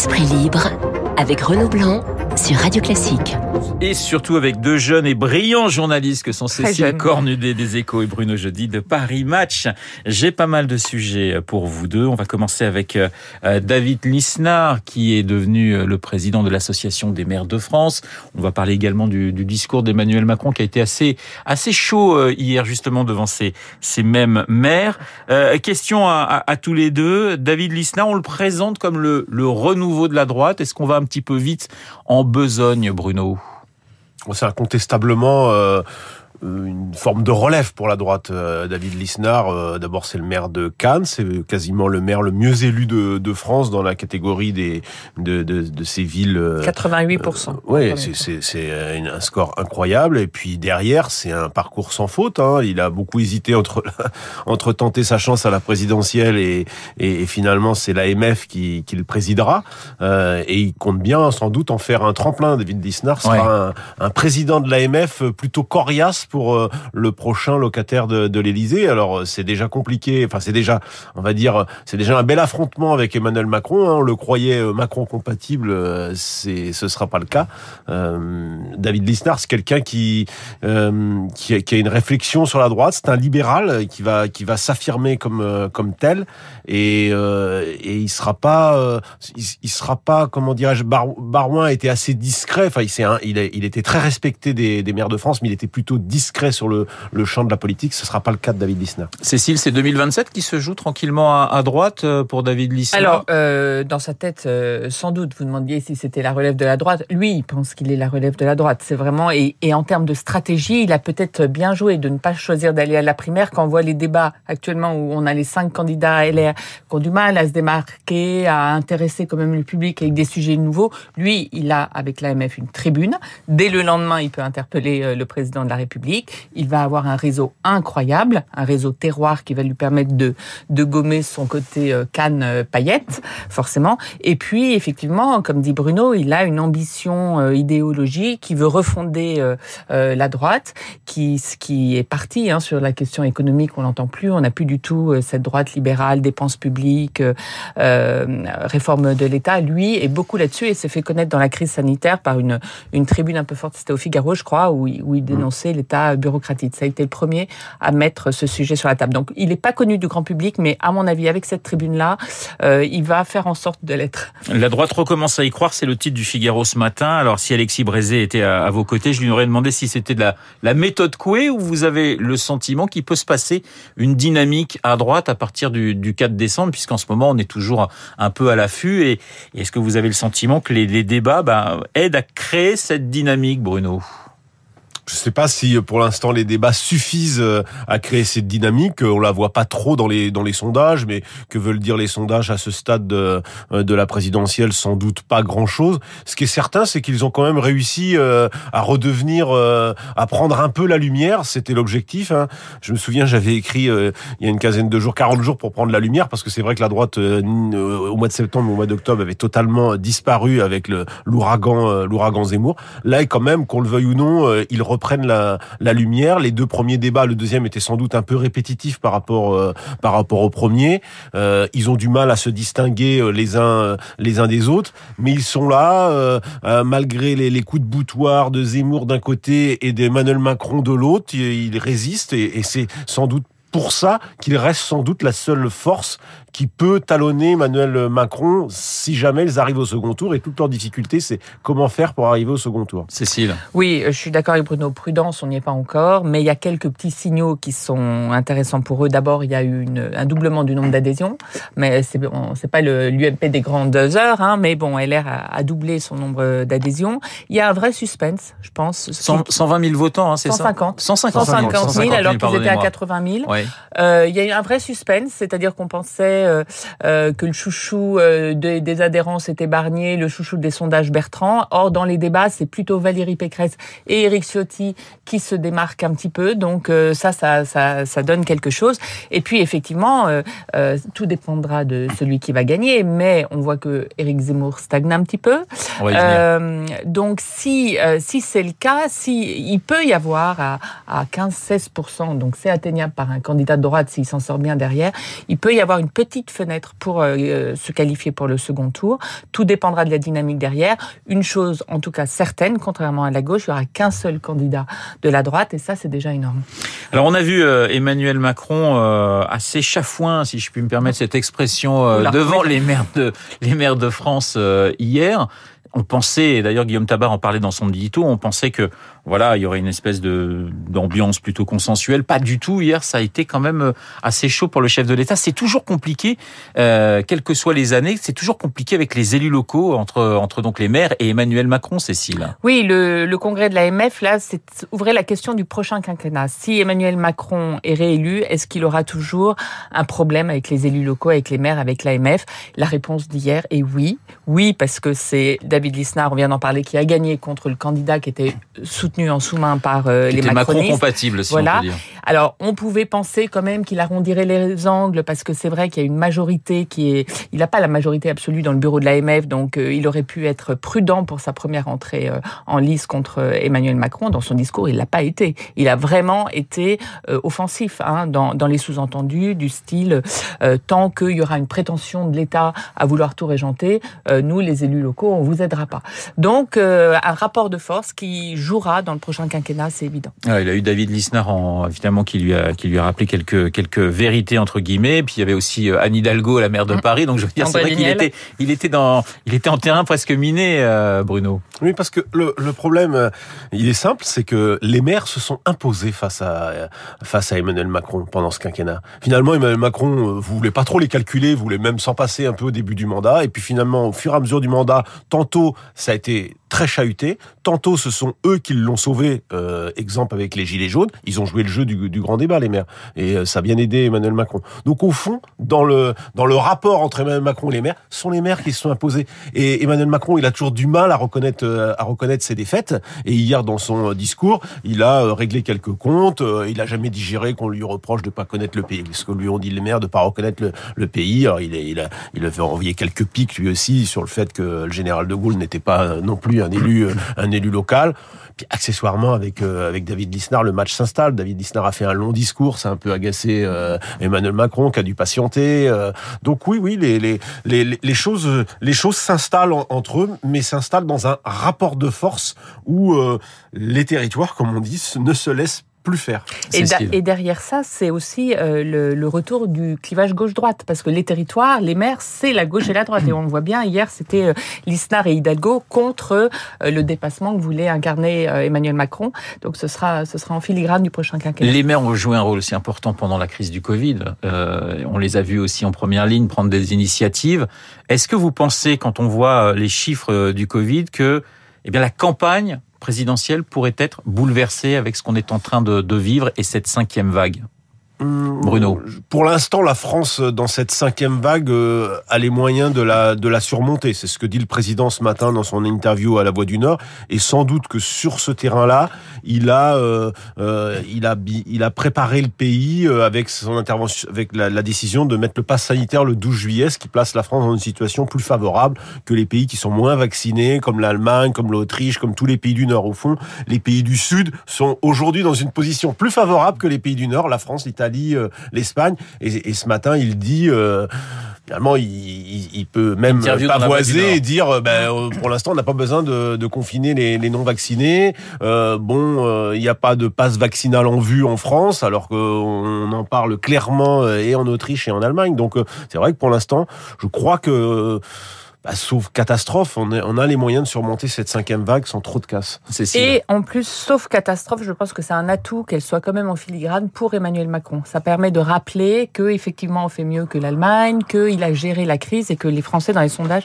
Esprit libre avec Renaud Blanc sur Radio Classique. Et surtout avec deux jeunes et brillants journalistes que sont Cécile Cornudet des Échos et Bruno Jeudi de Paris Match. J'ai pas mal de sujets pour vous deux. On va commencer avec euh, David Lisnard qui est devenu euh, le président de l'Association des maires de France. On va parler également du, discours d'Emmanuel Macron qui a été assez, assez chaud euh, hier justement devant ces, ces mêmes maires. question à, tous les deux. David Lisnard, on le présente comme le, le renouveau de la droite. Est-ce qu'on va un petit peu vite en besogne, Bruno? C'est incontestablement euh, une forme de relève pour la droite. Euh, David Lisnard, euh, d'abord c'est le maire de Cannes, c'est quasiment le maire le mieux élu de, de France dans la catégorie des de, de, de ces villes. 88%. oui, c'est c'est un score incroyable. Et puis derrière, c'est un parcours sans faute. Hein. Il a beaucoup hésité entre entre tenter sa chance à la présidentielle et, et, finalement c'est l'AMF qui, qui le présidera. Euh, et il compte bien sans doute en faire un tremplin. David Lisnard sera un, un président de l'AMF plutôt coriace pour euh, le prochain locataire de, de l'Élysée. Alors euh, c'est déjà compliqué. Enfin c'est déjà, on va dire, c'est déjà un bel affrontement avec Emmanuel Macron. Hein. On le croyait euh, Macron compatible, c'est ce sera pas le cas. Euh, David Lisnard, c'est quelqu'un qui, euh, qui, a, qui a une réflexion sur la droite. C'est un libéral qui va qui va s'affirmer comme comme tel et et il sera pas il, sera pas comment dirais-je Barouin était assez discret. Enfin il, il, il était très respecté des, des maires de France, mais il était plutôt discret discret sur le, le champ de la politique. Ce ne sera pas le cas de David Lisnard. Cécile, c'est 2027 qui se joue tranquillement à, droite euh, pour David Lisnard Alors, euh, dans sa tête, euh, sans doute, vous demandiez si c'était la relève de la droite. Lui, il pense qu'il est la relève de la droite. C'est vraiment... Et, et, en termes de stratégie, il a peut-être bien joué de ne pas choisir d'aller à la primaire quand on voit les débats actuellement où on a les cinq candidats à LR qui ont du mal à se démarquer, à intéresser quand même le public avec des sujets nouveaux. Lui, il a, avec l'AMF, une tribune. Dès le lendemain, il peut interpeller le président de la République. Il va avoir un réseau incroyable, un réseau terroir qui va lui permettre de, de gommer son côté euh, canne euh, paillette, forcément. Et puis, effectivement, comme dit Bruno, il a une ambition euh, idéologique qui veut refonder la droite, qui, qui est parti hein, sur la question économique, on l'entend plus. On n'a plus du tout cette droite libérale, dépenses publiques, réforme de l'État. Lui est beaucoup là-dessus et s'est fait connaître dans la crise sanitaire par une, une tribune un peu forte, c'était au Figaro, je crois, où, où il dénonçait l'État bureaucratique. Ça a été le premier à mettre ce sujet sur la table. Donc, il n'est pas connu du grand public, mais à mon avis, avec cette tribune-là, euh, il va faire en sorte de l'être. La droite recommence à y croire, c'est le titre du Figaro ce matin. Alors, si Alexis Brézé était à, vos côtés, je lui aurais demandé si c'était de la, méthode Coué ou vous avez le sentiment qu'il peut se passer une dynamique à droite à partir du, du 4 décembre, puisqu'en ce moment, on est toujours un peu à l'affût. Et, est-ce que vous avez le sentiment que les, débats ben, aident à créer cette dynamique, Bruno? Je ne sais pas si pour l'instant les débats suffisent euh, à créer cette dynamique. On la voit pas trop dans les dans les sondages, mais que veulent dire les sondages à ce stade de, euh, de la présidentielle? Sans doute pas grand chose. Ce qui est certain, c'est qu'ils ont quand même réussi euh, à redevenir, à prendre un peu la lumière. C'était l'objectif. Hein. Je me souviens, j'avais écrit il y a une quinzaine de jours, 40 jours pour prendre la lumière, parce que c'est vrai que la droite au mois de septembre, au mois d'octobre, avait totalement disparu avec le l'ouragan l'ouragan Zemmour. Là, quand même, qu'on le veuille ou non, il prennent la, lumière. Les deux premiers débats, le deuxième était sans doute un peu répétitif par rapport euh, par rapport au premier. Euh, ils ont du mal à se distinguer euh, les uns les uns des autres, mais ils sont là malgré les, coups de boutoir de Zemmour d'un côté et d'Emmanuel Macron de l'autre. Ils, résistent et, et c'est sans doute pour ça qu'il reste sans doute la seule force qui peut talonner Emmanuel Macron si jamais ils arrivent au second tour. Et toute leur difficulté, c'est comment faire pour arriver au second tour. Cécile. Oui, je suis d'accord avec Bruno. Prudence, on n'y est pas encore, mais il y a quelques petits signaux qui sont intéressants pour eux. D'abord, il y a eu une, un doublement du nombre d'adhésions, mais c'est bon, pas l'UMP des grandes heures, hein, mais bon, LR a, a doublé son nombre d'adhésions. Il y a un vrai suspense, je pense. 120 000 votants, hein, c'est ça 150. 150 150 000, alors qu'ils étaient à 80 000. Euh, il y a eu un vrai suspense, c'est-à-dire qu'on pensait euh, euh, que le chouchou euh, des, des, adhérents c'était Barnier, le chouchou des sondages Bertrand. Or, dans les débats, c'est plutôt Valérie Pécresse et Éric Ciotti qui se démarquent un petit peu. Donc ça, ça, ça, ça, donne quelque chose. Et puis, effectivement, tout dépendra de celui qui va gagner. Mais on voit que Éric Zemmour stagne un petit peu. donc, si, si c'est le cas, si, il peut y avoir à, à 15-16%, donc c'est atteignable par un candidat de droite s'il s'en sort bien derrière, il peut y avoir une petite petite fenêtre pour euh, se qualifier pour le second tour. Tout dépendra de la dynamique derrière. Une chose, en tout cas certaine, contrairement à la gauche, il n'y aura qu'un seul candidat de la droite, et ça, c'est déjà énorme. Alors, on a vu euh, Emmanuel Macron euh, assez chafouin, si je puis me permettre cette expression, devant les maires de les maires de France hier on pensait, et d'ailleurs Guillaume Tabar en parlait dans son édito, on pensait que voilà, il y aurait une espèce de d'ambiance plutôt consensuelle. Pas du tout. Hier, ça a été quand même euh, assez chaud pour le chef de l'État. C'est toujours compliqué, euh, quelles que soient les années. C'est toujours compliqué avec les élus locaux entre entre donc les maires et Emmanuel Macron, Cécile. Oui, le, congrès de l'AMF là, c'est ouvrait la question du prochain quinquennat. Si Emmanuel Macron est réélu, est-ce qu'il aura toujours un problème avec les élus locaux, avec les maires, avec l'AMF? La réponse d'hier est oui. Oui, parce que c'est David Lisnard, on vient d'en parler, qui a gagné contre le candidat qui était soutenu en sous-main par euh, les macronistes. Macron compatible, si voilà. on peut dire. Alors, on pouvait penser quand même qu'il arrondirait les angles parce que c'est vrai qu'il y a une majorité qui est, il n'a pas la majorité absolue dans le bureau de l'AMF, donc euh, il aurait pu être prudent pour sa première entrée euh, en lice contre Emmanuel Macron. Dans son discours, il l'a pas été. Il a vraiment été offensif hein, dans, dans les sous-entendus du style tant qu'il y aura une prétention de l'État à vouloir tout régenter, nous les élus locaux, on vous pas. Donc un rapport de force qui jouera dans le prochain quinquennat, c'est évident. il a eu David Lisnard, en, évidemment, qui lui a qui lui a rappelé quelques quelques vérités entre guillemets. Puis il y avait aussi euh, Anne Hidalgo, la maire de mmh. Paris. Donc je veux dire, c'est vrai qu'il était il était dans il était en terrain presque miné, euh, Bruno. Oui, parce que le, le problème, euh, il est simple, c'est que les maires se sont imposés face à face à Emmanuel Macron pendant ce quinquennat. Finalement, Emmanuel Macron, vous voulez pas trop les calculer, vous voulez même s'en passer un peu au début du mandat. Et puis finalement, au fur et à mesure du mandat, tantôt ça a été très chahuté. Tantôt, ce sont eux qui l'ont sauvé. Euh, exemple avec les Gilets jaunes. Ils ont joué le jeu du, grand débat, les maires. Et euh, ça a bien aidé Emmanuel Macron. Donc, au fond, dans le, dans le rapport entre Emmanuel Macron et les maires, sont les maires qui se sont imposés. Et Emmanuel Macron, il a toujours du mal à reconnaître, euh, à reconnaître ses défaites. Et hier, dans son discours, il a réglé quelques comptes. Il a jamais digéré qu'on lui reproche de pas connaître le pays. Ce que lui ont dit les maires de pas reconnaître le, le pays. Il, est, il, a, il a fait quelques pics, lui aussi, sur le fait que le général de Gaulle n'était pas non plus un élu, un élu local. Puis accessoirement avec euh, avec David Lisnard, le match s'installe. David Lisnard a fait un long discours, ça a un peu agacé euh, Emmanuel Macron qui a dû patienter. donc oui, oui, les les les, les choses les choses s'installent entre eux, mais s'installent dans un rapport de force où les territoires, comme on dit, ne se laissent plus faire. Et, derrière ça, c'est aussi euh, le, retour du clivage gauche-droite, parce que les territoires, les maires, c'est la gauche et la droite. Et on le voit bien, hier, c'était euh, Lisnard et Hidalgo contre euh, le dépassement que voulait incarner Emmanuel Macron. Donc ce sera, ce sera en filigrane du prochain quinquennat. Les maires ont joué un rôle aussi important pendant la crise du Covid. on les a vus aussi en première ligne prendre des initiatives. Est-ce que vous pensez, quand on voit les chiffres du Covid, que eh bien, la campagne présidentielle pourrait être bouleversée avec ce qu'on est en train de, de vivre et cette cinquième vague. Bruno Pour l'instant, la France, dans cette cinquième vague, euh, a les moyens de la, de la surmonter. C'est ce que dit le président ce matin dans son interview à La Voix du Nord. Et sans doute que sur ce terrain-là, il a, euh, euh, il a, il a préparé le pays avec son intervention, avec la, la, décision de mettre le pass sanitaire le 12 juillet, ce qui place la France dans une situation plus favorable que les pays qui sont moins vaccinés, comme l'Allemagne, comme l'Autriche, comme tous les pays du Nord. Au fond, les pays du Sud sont aujourd'hui dans une position plus favorable que les pays du Nord, la France, l'Italie, euh, l'Espagne. Et, ce matin, il dit euh, finalement, il, peut même pavoiser et dire euh, ben, pour l'instant, on n'a pas besoin de, confiner les, non vaccinés. bon, il n'y a pas de passe vaccinal en vue en France, alors qu'on en parle clairement et en Autriche et en Allemagne. Donc, c'est vrai que pour l'instant, je crois que bah, sauf catastrophe, on, on, a les moyens de surmonter cette cinquième vague sans trop de casse. Et en plus, sauf catastrophe, je pense que c'est un atout qu'elle soit quand même en filigrane pour Emmanuel Macron. Ça permet de rappeler que effectivement on fait mieux que l'Allemagne, qu'il a géré la crise et que les Français dans les sondages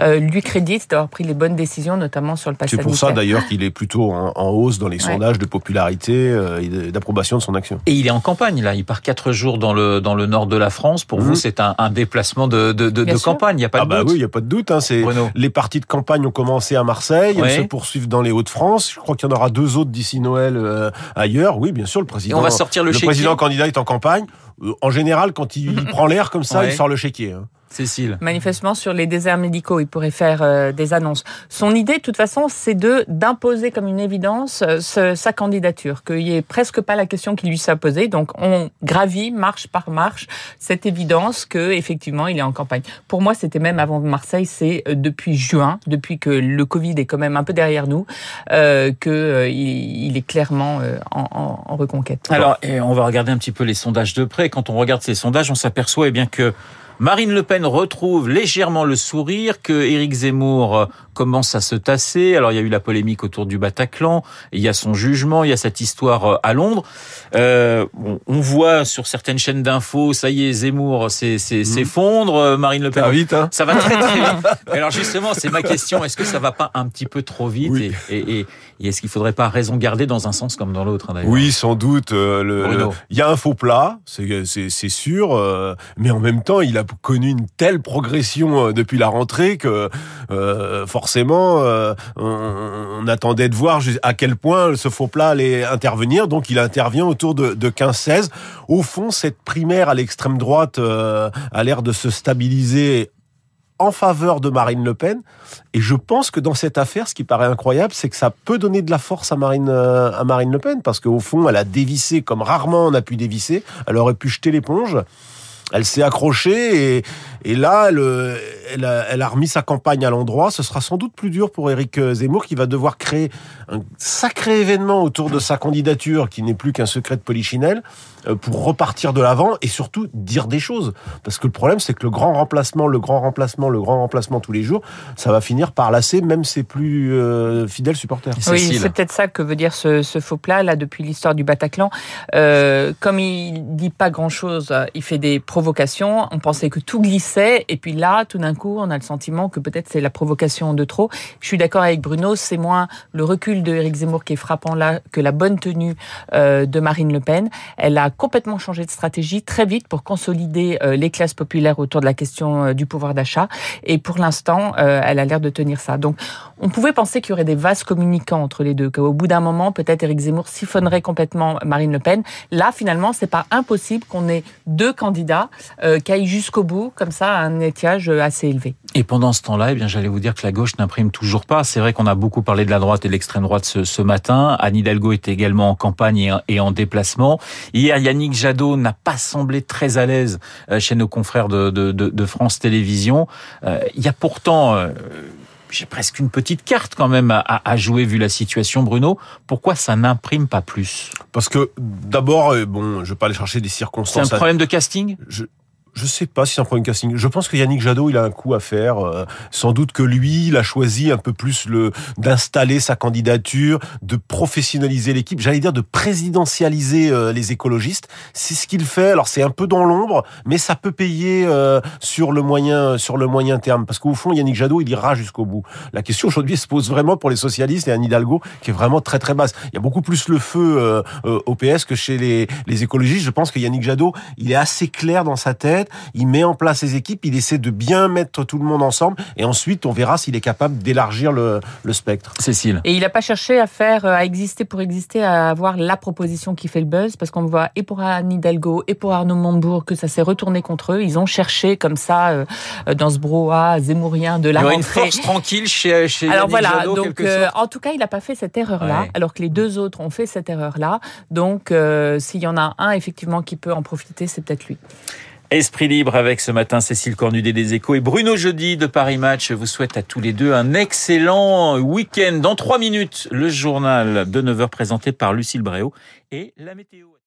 euh, lui créditent d'avoir pris les bonnes décisions, notamment sur le passé. C'est pour ça d'ailleurs qu'il est plutôt en, hausse dans les sondages de popularité euh, et d'approbation de son action. Et il est en campagne là, il part quatre jours dans le dans le nord de la France. Pour vous, mhm. c'est un, un, déplacement de, de, de, de campagne. Il n'y a pas ah de bah doute. Oui, il y a pas de doute. Hein, c'est les parties de campagne ont commencé à Marseille, elles se poursuivent dans les Hauts-de-France. Je crois qu'il y en aura deux autres d'ici Noël euh, ailleurs. Oui, bien sûr, le président. on va sortir le, le président candidat est en campagne. Euh, en général, quand il prend l'air comme ça, il sort le chéquier. Hein. Cécile. Manifestement, sur les déserts médicaux, il pourrait faire euh, des annonces. Son idée, de toute façon, c'est de d'imposer comme une évidence euh, sa candidature, qu'il n'y ait presque pas la question qui lui soit posée. Donc, on gravit marche par marche cette évidence que effectivement, il est en campagne. Pour moi, c'était même avant Marseille, c'est euh, depuis juin, depuis que le Covid est quand même un peu derrière nous, euh, que il, est clairement en, en, reconquête. Alors, et on va regarder un petit peu les sondages de près. Quand on regarde ces sondages, on s'aperçoit eh bien que Marine Le Pen retrouve légèrement le sourire, que Éric Zemmour euh, commence à se tasser. Alors il y a eu la polémique autour du Bataclan, il y a son jugement, il y a cette histoire euh, à Londres. Euh, on voit sur certaines chaînes d'infos, ça y est, Zemmour mmh. s'effondre, Marine Le Pen. Ça va vite, hein Ça va très très vite. Alors justement, c'est ma question. Est-ce que ça va pas un petit peu trop vite et, et, est-ce qu'il faudrait pas raison garder dans un sens comme dans l'autre hein, Oui, sans doute. il y a un faux plat, c'est sûr, mais en même temps, il a connu une telle progression euh, depuis la rentrée que euh, forcément euh, on, attendait de voir à quel point ce faux plat allait intervenir. Donc il intervient autour de, de 15-16. Au fond, cette primaire à l'extrême droite a l'air de se stabiliser en faveur de Marine Le Pen. Et je pense que dans cette affaire, ce qui paraît incroyable, c'est que ça peut donner de la force à Marine, à Marine Le Pen, parce qu'au fond, elle a dévissé comme rarement on a pu dévisser. Elle aurait pu jeter l'éponge elle s'est accrochée et, et là, elle, elle, a, elle, a, remis sa campagne à l'endroit. Ce sera sans doute plus dur pour Éric Zemmour qui va devoir créer un sacré événement autour de sa candidature qui n'est plus qu'un secret de polichinelle euh, pour repartir de l'avant et surtout dire des choses. Parce que le problème, c'est que le grand remplacement, le grand remplacement, le grand remplacement tous les jours, ça va finir par lasser même ses plus euh, fidèles supporters. Oui, c'est peut-être ça que veut dire ce, ce faux plat là depuis l'histoire du Bataclan. Euh, comme il dit pas grand-chose, il fait des On pensait que tout glissait et puis là, tout d'un coup, on a le sentiment que peut-être c'est la provocation de trop. Je suis d'accord avec Bruno, c'est moins le recul de Éric Zemmour qui est frappant là que la bonne tenue euh, de Marine Le Pen. Elle a complètement changé de stratégie très vite pour consolider euh, les classes populaires autour de la question euh, du pouvoir d'achat. Et pour l'instant, elle a l'air de tenir ça. Donc, on pouvait penser qu'il y aurait des vases communicants entre les deux, qu'au bout d'un moment, peut-être Éric Zemmour siphonnerait complètement Marine Le Pen. Là, finalement, c'est pas impossible qu'on ait deux candidats qui aillent jusqu'au bout, comme ça, à un étiage assez élevé. Et pendant ce temps-là, eh j'allais vous dire que la gauche n'imprime toujours pas. C'est vrai qu'on a beaucoup parlé de la droite et de l'extrême droite ce, matin. Anne Hidalgo était également en campagne et en, déplacement. Hier, Yannick Jadot n'a pas semblé très à l'aise euh, chez nos confrères de, France Télévisions. Euh, il y a pourtant euh, j'ai presque une petite carte quand même à, à, jouer vu la situation, Bruno. Pourquoi ça n'imprime pas plus? Parce que d'abord, bon, je vais pas aller chercher des circonstances. C'est un problème de casting? Je sais pas si c'est un problème casting. Je pense que Yannick Jadot, il a un coup à faire. Euh, sans doute que lui, il a choisi un peu plus le d'installer sa candidature, de professionnaliser l'équipe. J'allais dire de présidentialiser euh, les écologistes. C'est ce qu'il fait. Alors c'est un peu dans l'ombre, mais ça peut payer euh, sur le moyen sur le moyen terme. Parce qu'au fond, Yannick Jadot, il ira jusqu'au bout. La question aujourd'hui se pose vraiment pour les socialistes et Anne Hidalgo, qui est vraiment très très basse. Il y a beaucoup plus le feu au PS que chez les, les écologistes. Je pense que Yannick Jadot, il est assez clair dans sa tête il met en place ses équipes, il essaie de bien mettre tout le monde ensemble, et ensuite on verra s'il est capable d'élargir le, spectre. Cécile. Et il n'a pas cherché à faire, à exister pour exister, à avoir la proposition qui fait le buzz, parce qu'on voit et pour Anne Hidalgo et pour Arnaud Montebourg que ça s'est retourné contre eux. Ils ont cherché comme ça euh, dans ce brouhaha zémourien de la il y une force tranquille chez, chez Alors voilà, Jadot, donc euh, en tout cas, il n'a pas fait cette erreur-là, alors que les deux autres ont fait cette erreur-là. Donc euh, s'il y en a un effectivement qui peut en profiter, c'est peut-être lui. Esprit libre avec ce matin Cécile Cornudet des Échos et Bruno Jeudi de Paris Match. Vous souhaite à tous les deux un excellent week-end. Dans trois minutes, le journal de 9h présenté par Lucille Bréau et la météo.